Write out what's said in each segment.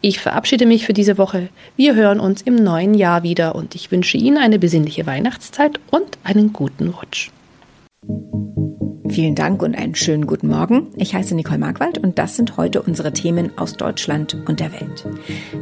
Ich verabschiede mich für diese Woche. Wir hören uns im neuen Jahr wieder und ich wünsche Ihnen eine besinnliche Weihnachtszeit und einen guten Rutsch. Vielen Dank und einen schönen guten Morgen. Ich heiße Nicole Markwald und das sind heute unsere Themen aus Deutschland und der Welt.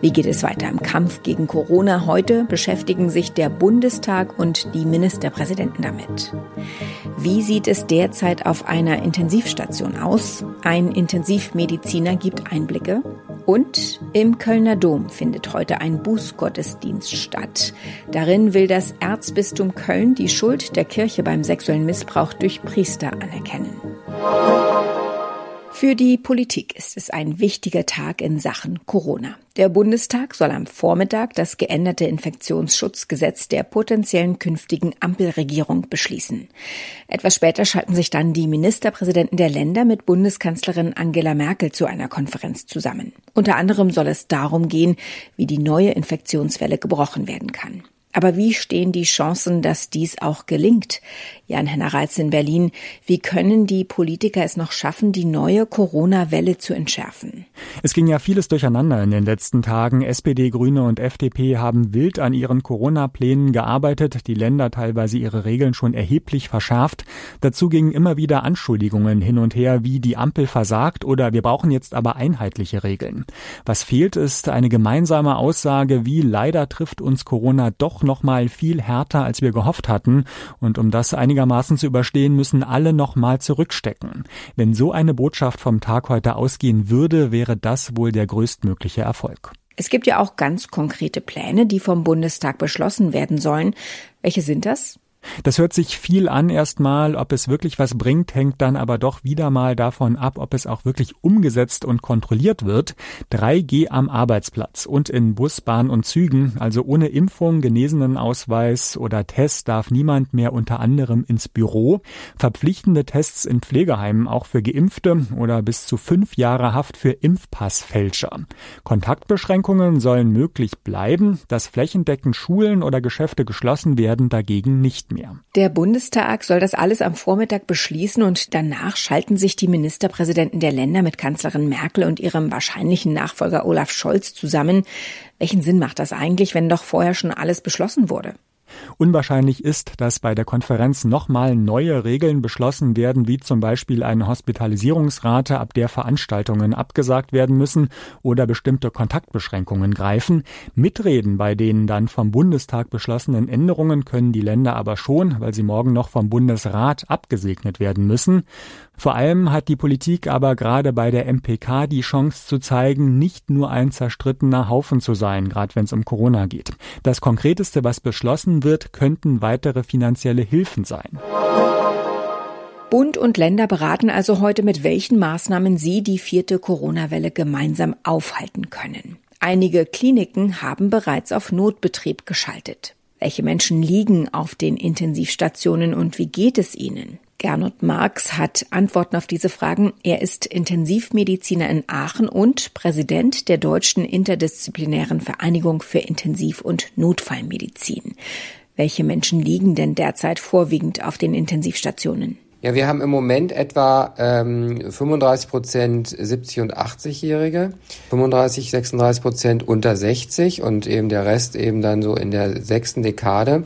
Wie geht es weiter im Kampf gegen Corona? Heute beschäftigen sich der Bundestag und die Ministerpräsidenten damit. Wie sieht es derzeit auf einer Intensivstation aus? Ein Intensivmediziner gibt Einblicke. Und im Kölner Dom findet heute ein Bußgottesdienst statt. Darin will das Erzbistum Köln die Schuld der Kirche beim sexuellen Missbrauch durch Priester anerkennen. Für die Politik ist es ein wichtiger Tag in Sachen Corona. Der Bundestag soll am Vormittag das geänderte Infektionsschutzgesetz der potenziellen künftigen Ampelregierung beschließen. Etwas später schalten sich dann die Ministerpräsidenten der Länder mit Bundeskanzlerin Angela Merkel zu einer Konferenz zusammen. Unter anderem soll es darum gehen, wie die neue Infektionswelle gebrochen werden kann. Aber wie stehen die Chancen, dass dies auch gelingt? Jan-Henner Reitz in Berlin. Wie können die Politiker es noch schaffen, die neue Corona-Welle zu entschärfen? Es ging ja vieles durcheinander in den letzten Tagen. SPD, Grüne und FDP haben wild an ihren Corona-Plänen gearbeitet, die Länder teilweise ihre Regeln schon erheblich verschärft. Dazu gingen immer wieder Anschuldigungen hin und her, wie die Ampel versagt oder wir brauchen jetzt aber einheitliche Regeln. Was fehlt, ist eine gemeinsame Aussage, wie leider trifft uns Corona doch noch mal viel härter, als wir gehofft hatten. Und um das einigermaßen zu überstehen, müssen alle noch mal zurückstecken. Wenn so eine Botschaft vom Tag heute ausgehen würde, wäre das wohl der größtmögliche Erfolg. Es gibt ja auch ganz konkrete Pläne, die vom Bundestag beschlossen werden sollen. Welche sind das? Das hört sich viel an erstmal, ob es wirklich was bringt, hängt dann aber doch wieder mal davon ab, ob es auch wirklich umgesetzt und kontrolliert wird. 3G am Arbeitsplatz und in Bus, Bahn und Zügen, also ohne Impfung, Genesenenausweis oder Test darf niemand mehr unter anderem ins Büro. Verpflichtende Tests in Pflegeheimen auch für Geimpfte oder bis zu fünf Jahre Haft für Impfpassfälscher. Kontaktbeschränkungen sollen möglich bleiben, dass flächendeckend Schulen oder Geschäfte geschlossen werden, dagegen nicht mehr. Der Bundestag soll das alles am Vormittag beschließen und danach schalten sich die Ministerpräsidenten der Länder mit Kanzlerin Merkel und ihrem wahrscheinlichen Nachfolger Olaf Scholz zusammen. Welchen Sinn macht das eigentlich, wenn doch vorher schon alles beschlossen wurde? Unwahrscheinlich ist, dass bei der Konferenz nochmal neue Regeln beschlossen werden, wie zum Beispiel eine Hospitalisierungsrate, ab der Veranstaltungen abgesagt werden müssen oder bestimmte Kontaktbeschränkungen greifen. Mitreden bei den dann vom Bundestag beschlossenen Änderungen können die Länder aber schon, weil sie morgen noch vom Bundesrat abgesegnet werden müssen. Vor allem hat die Politik aber gerade bei der MPK die Chance zu zeigen, nicht nur ein zerstrittener Haufen zu sein, gerade wenn es um Corona geht. Das Konkreteste, was beschlossen wird, könnten weitere finanzielle Hilfen sein. Bund und Länder beraten also heute, mit welchen Maßnahmen sie die vierte Corona-Welle gemeinsam aufhalten können. Einige Kliniken haben bereits auf Notbetrieb geschaltet. Welche Menschen liegen auf den Intensivstationen und wie geht es ihnen? Gernot Marx hat Antworten auf diese Fragen. Er ist Intensivmediziner in Aachen und Präsident der Deutschen Interdisziplinären Vereinigung für Intensiv- und Notfallmedizin. Welche Menschen liegen denn derzeit vorwiegend auf den Intensivstationen? Ja, wir haben im Moment etwa ähm, 35 Prozent 70- und 80-Jährige, 35, 36 Prozent unter 60 und eben der Rest eben dann so in der sechsten Dekade.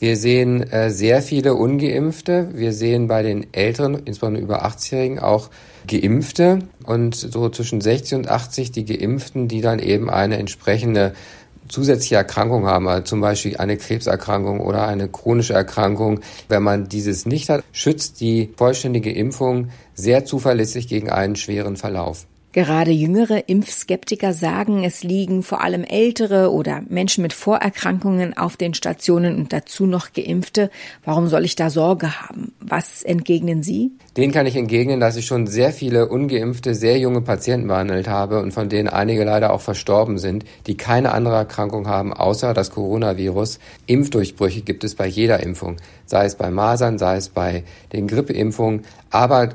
Wir sehen äh, sehr viele Ungeimpfte. Wir sehen bei den Älteren, insbesondere über 80-Jährigen, auch Geimpfte und so zwischen 60 und 80 die Geimpften, die dann eben eine entsprechende zusätzliche Erkrankung haben, also zum Beispiel eine Krebserkrankung oder eine chronische Erkrankung. Wenn man dieses nicht hat, schützt die vollständige Impfung sehr zuverlässig gegen einen schweren Verlauf. Gerade jüngere Impfskeptiker sagen, es liegen vor allem ältere oder Menschen mit Vorerkrankungen auf den Stationen und dazu noch geimpfte. Warum soll ich da Sorge haben? Was entgegnen Sie? Den kann ich entgegnen, dass ich schon sehr viele ungeimpfte, sehr junge Patienten behandelt habe und von denen einige leider auch verstorben sind, die keine andere Erkrankung haben außer das Coronavirus. Impfdurchbrüche gibt es bei jeder Impfung, sei es bei Masern, sei es bei den Grippeimpfungen. Aber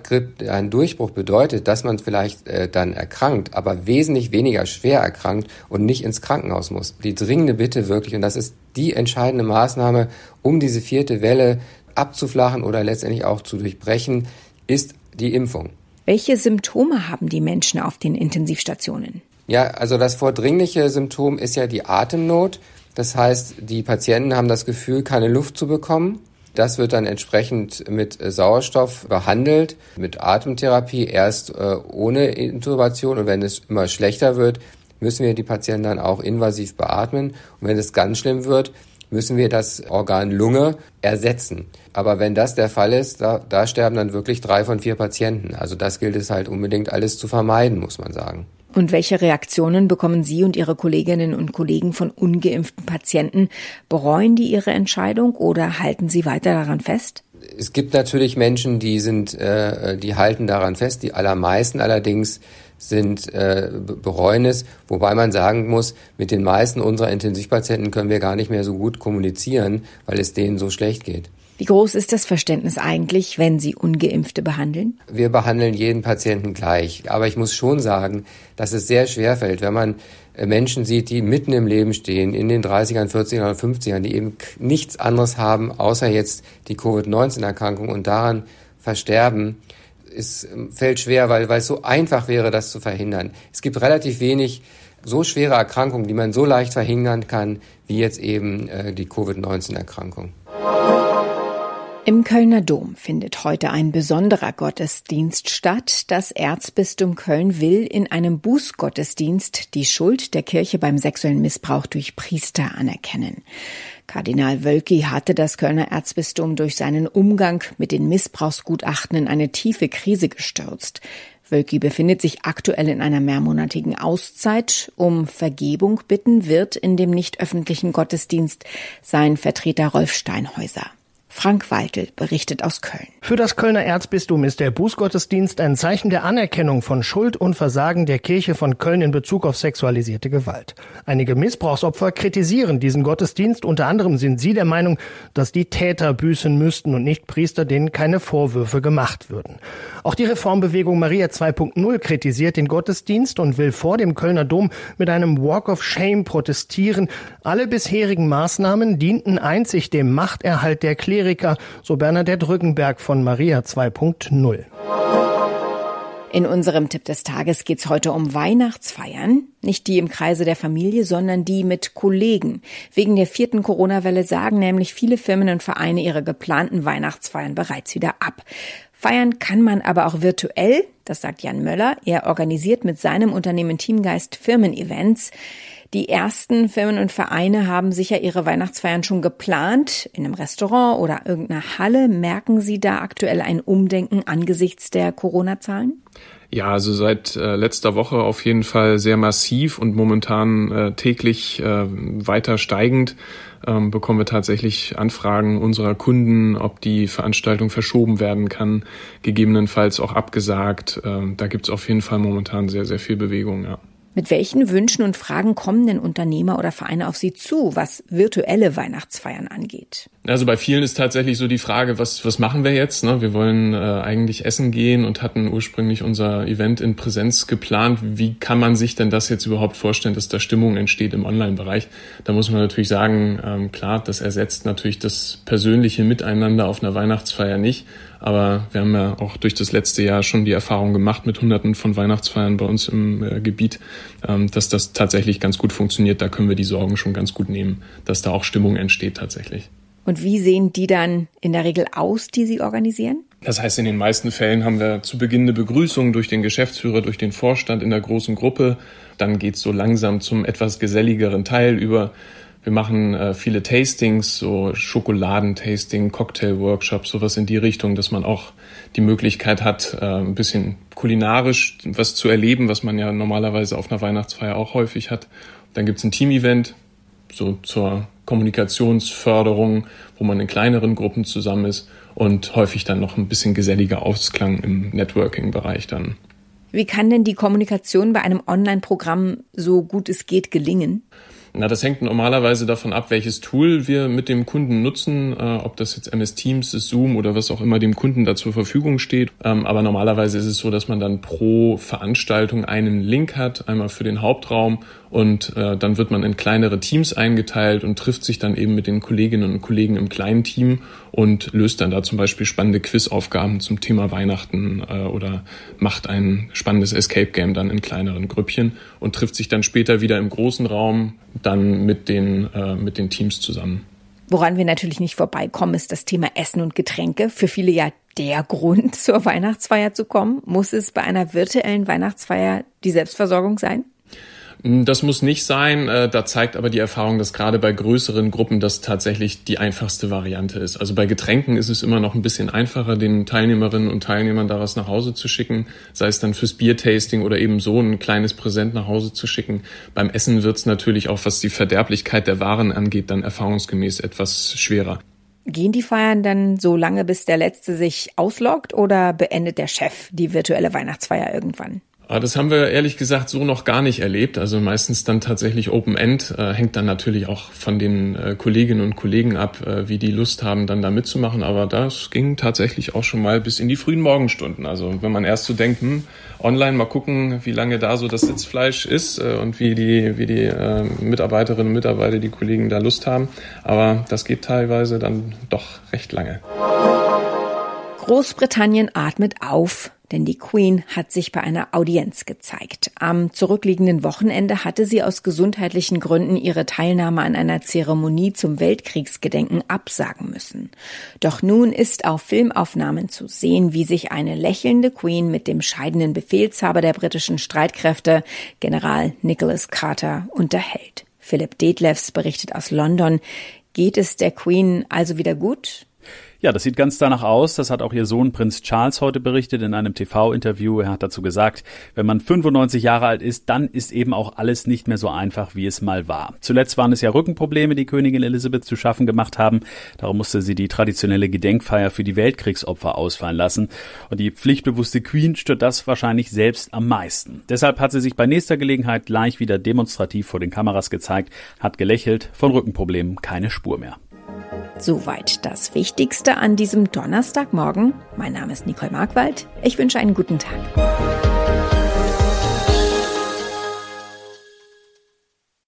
ein Durchbruch bedeutet, dass man vielleicht äh, dann erkrankt, aber wesentlich weniger schwer erkrankt und nicht ins Krankenhaus muss. Die dringende Bitte wirklich, und das ist die entscheidende Maßnahme, um diese vierte Welle abzuflachen oder letztendlich auch zu durchbrechen, ist die Impfung. Welche Symptome haben die Menschen auf den Intensivstationen? Ja, also das vordringliche Symptom ist ja die Atemnot. Das heißt, die Patienten haben das Gefühl, keine Luft zu bekommen. Das wird dann entsprechend mit Sauerstoff behandelt, mit Atemtherapie, erst äh, ohne Intubation. Und wenn es immer schlechter wird, müssen wir die Patienten dann auch invasiv beatmen. Und wenn es ganz schlimm wird, müssen wir das Organ Lunge ersetzen. Aber wenn das der Fall ist, da, da sterben dann wirklich drei von vier Patienten. Also das gilt es halt unbedingt alles zu vermeiden, muss man sagen. Und welche Reaktionen bekommen Sie und Ihre Kolleginnen und Kollegen von ungeimpften Patienten? Bereuen die ihre Entscheidung oder halten Sie weiter daran fest? es gibt natürlich Menschen, die sind, äh, die halten daran fest. Die allermeisten allerdings sind äh, bereuen es, wobei man sagen muss, mit den meisten unserer Intensivpatienten können wir gar nicht mehr so gut kommunizieren, weil es denen so schlecht geht. Wie groß ist das Verständnis eigentlich, wenn Sie ungeimpfte behandeln? Wir behandeln jeden Patienten gleich. Aber ich muss schon sagen, dass es sehr schwer fällt, wenn man äh, Menschen sieht, die mitten im Leben stehen, in den 30ern, 40ern oder 50ern, die eben nichts anderes haben, außer jetzt die Covid-19-Erkrankung und daran versterben. Es ähm, fällt schwer, weil, weil es so einfach wäre, das zu verhindern. Es gibt relativ wenig so schwere Erkrankungen, die man so leicht verhindern kann, wie jetzt eben äh, die Covid-19-Erkrankung. Im Kölner Dom findet heute ein besonderer Gottesdienst statt. Das Erzbistum Köln will in einem Bußgottesdienst die Schuld der Kirche beim sexuellen Missbrauch durch Priester anerkennen. Kardinal Wölki hatte das Kölner Erzbistum durch seinen Umgang mit den Missbrauchsgutachten in eine tiefe Krise gestürzt. Wölki befindet sich aktuell in einer mehrmonatigen Auszeit. Um Vergebung bitten wird in dem nicht öffentlichen Gottesdienst sein Vertreter Rolf Steinhäuser. Frank Waltel berichtet aus Köln. Für das Kölner Erzbistum ist der Bußgottesdienst ein Zeichen der Anerkennung von Schuld und Versagen der Kirche von Köln in Bezug auf sexualisierte Gewalt. Einige Missbrauchsopfer kritisieren diesen Gottesdienst. Unter anderem sind sie der Meinung, dass die Täter büßen müssten und nicht Priester, denen keine Vorwürfe gemacht würden. Auch die Reformbewegung Maria 2.0 kritisiert den Gottesdienst und will vor dem Kölner Dom mit einem Walk of Shame protestieren. Alle bisherigen Maßnahmen dienten einzig dem Machterhalt der Kleriker Amerika, so Bernadette Rückenberg von Maria 2.0. In unserem Tipp des Tages geht es heute um Weihnachtsfeiern. Nicht die im Kreise der Familie, sondern die mit Kollegen. Wegen der vierten Corona-Welle sagen nämlich viele Firmen und Vereine ihre geplanten Weihnachtsfeiern bereits wieder ab. Feiern kann man aber auch virtuell, das sagt Jan Möller. Er organisiert mit seinem Unternehmen Teamgeist Firmen-Events. Die ersten Firmen und Vereine haben sicher ihre Weihnachtsfeiern schon geplant, in einem Restaurant oder irgendeiner Halle. Merken Sie da aktuell ein Umdenken angesichts der Corona-Zahlen? Ja, also seit äh, letzter Woche auf jeden Fall sehr massiv und momentan äh, täglich äh, weiter steigend ähm, bekommen wir tatsächlich Anfragen unserer Kunden, ob die Veranstaltung verschoben werden kann, gegebenenfalls auch abgesagt. Ähm, da gibt es auf jeden Fall momentan sehr, sehr viel Bewegung, ja. Mit welchen Wünschen und Fragen kommen denn Unternehmer oder Vereine auf Sie zu, was virtuelle Weihnachtsfeiern angeht? Also bei vielen ist tatsächlich so die Frage, was, was machen wir jetzt? Ne? Wir wollen äh, eigentlich essen gehen und hatten ursprünglich unser Event in Präsenz geplant. Wie kann man sich denn das jetzt überhaupt vorstellen, dass da Stimmung entsteht im Online-Bereich? Da muss man natürlich sagen, ähm, klar, das ersetzt natürlich das persönliche Miteinander auf einer Weihnachtsfeier nicht. Aber wir haben ja auch durch das letzte Jahr schon die Erfahrung gemacht mit Hunderten von Weihnachtsfeiern bei uns im äh, Gebiet, ähm, dass das tatsächlich ganz gut funktioniert. Da können wir die Sorgen schon ganz gut nehmen, dass da auch Stimmung entsteht tatsächlich. Und wie sehen die dann in der Regel aus, die Sie organisieren? Das heißt, in den meisten Fällen haben wir zu Beginn eine Begrüßung durch den Geschäftsführer, durch den Vorstand in der großen Gruppe. Dann geht's so langsam zum etwas geselligeren Teil über wir machen äh, viele Tastings, so Schokoladentasting, Cocktail-Workshops, sowas in die Richtung, dass man auch die Möglichkeit hat, äh, ein bisschen kulinarisch was zu erleben, was man ja normalerweise auf einer Weihnachtsfeier auch häufig hat. Dann gibt's ein Team-Event, so zur Kommunikationsförderung, wo man in kleineren Gruppen zusammen ist und häufig dann noch ein bisschen geselliger Ausklang im Networking-Bereich dann. Wie kann denn die Kommunikation bei einem Online-Programm so gut es geht gelingen? Na, das hängt normalerweise davon ab, welches Tool wir mit dem Kunden nutzen, äh, ob das jetzt MS Teams ist, Zoom oder was auch immer dem Kunden da zur Verfügung steht. Ähm, aber normalerweise ist es so, dass man dann pro Veranstaltung einen Link hat, einmal für den Hauptraum und äh, dann wird man in kleinere Teams eingeteilt und trifft sich dann eben mit den Kolleginnen und Kollegen im kleinen Team und löst dann da zum Beispiel spannende Quizaufgaben zum Thema Weihnachten äh, oder macht ein spannendes Escape Game dann in kleineren Grüppchen und trifft sich dann später wieder im großen Raum dann mit den, äh, mit den Teams zusammen. Woran wir natürlich nicht vorbeikommen, ist das Thema Essen und Getränke. Für viele ja der Grund, zur Weihnachtsfeier zu kommen. Muss es bei einer virtuellen Weihnachtsfeier die Selbstversorgung sein? Hm, das muss nicht sein. Äh, da zeigt aber die Erfahrung, dass gerade bei größeren Gruppen das tatsächlich die einfachste Variante ist. Also bei Getränken ist es immer noch ein bisschen einfacher, den Teilnehmerinnen und Teilnehmern daraus nach Hause zu schicken, sei es dann fürs Biertasting oder eben so ein kleines Präsent nach Hause zu schicken. Beim Essen wird es natürlich auch, was die Verderblichkeit der Waren angeht, dann erfahrungsgemäß etwas schwerer. Gehen die Feiern dann so lange, bis der Letzte sich ausloggt oder beendet der Chef die virtuelle Weihnachtsfeier irgendwann? Ah, das haben wir ehrlich gesagt so noch gar nicht erlebt. Also meistens dann tatsächlich Open End, äh, hängt dann natürlich auch von den äh, Kolleginnen und Kollegen ab, äh, wie die Lust haben, dann da mitzumachen. Aber das ging tatsächlich auch schon mal bis in die frühen Morgenstunden. Also wenn man erst so denkt, hm, online mal gucken, wie lange da so das Sitzfleisch ist und wie die, wie die Mitarbeiterinnen und Mitarbeiter, die Kollegen da Lust haben. Aber das geht teilweise dann doch recht lange. Großbritannien atmet auf. Denn die Queen hat sich bei einer Audienz gezeigt. Am zurückliegenden Wochenende hatte sie aus gesundheitlichen Gründen ihre Teilnahme an einer Zeremonie zum Weltkriegsgedenken absagen müssen. Doch nun ist auf Filmaufnahmen zu sehen, wie sich eine lächelnde Queen mit dem scheidenden Befehlshaber der britischen Streitkräfte, General Nicholas Carter, unterhält. Philipp Detlefs berichtet aus London. Geht es der Queen also wieder gut? Ja, das sieht ganz danach aus. Das hat auch ihr Sohn Prinz Charles heute berichtet in einem TV-Interview. Er hat dazu gesagt, wenn man 95 Jahre alt ist, dann ist eben auch alles nicht mehr so einfach, wie es mal war. Zuletzt waren es ja Rückenprobleme, die Königin Elisabeth zu schaffen gemacht haben. Darum musste sie die traditionelle Gedenkfeier für die Weltkriegsopfer ausfallen lassen. Und die pflichtbewusste Queen stört das wahrscheinlich selbst am meisten. Deshalb hat sie sich bei nächster Gelegenheit gleich wieder demonstrativ vor den Kameras gezeigt, hat gelächelt, von Rückenproblemen keine Spur mehr. Soweit das Wichtigste an diesem Donnerstagmorgen. Mein Name ist Nicole Markwald. Ich wünsche einen guten Tag.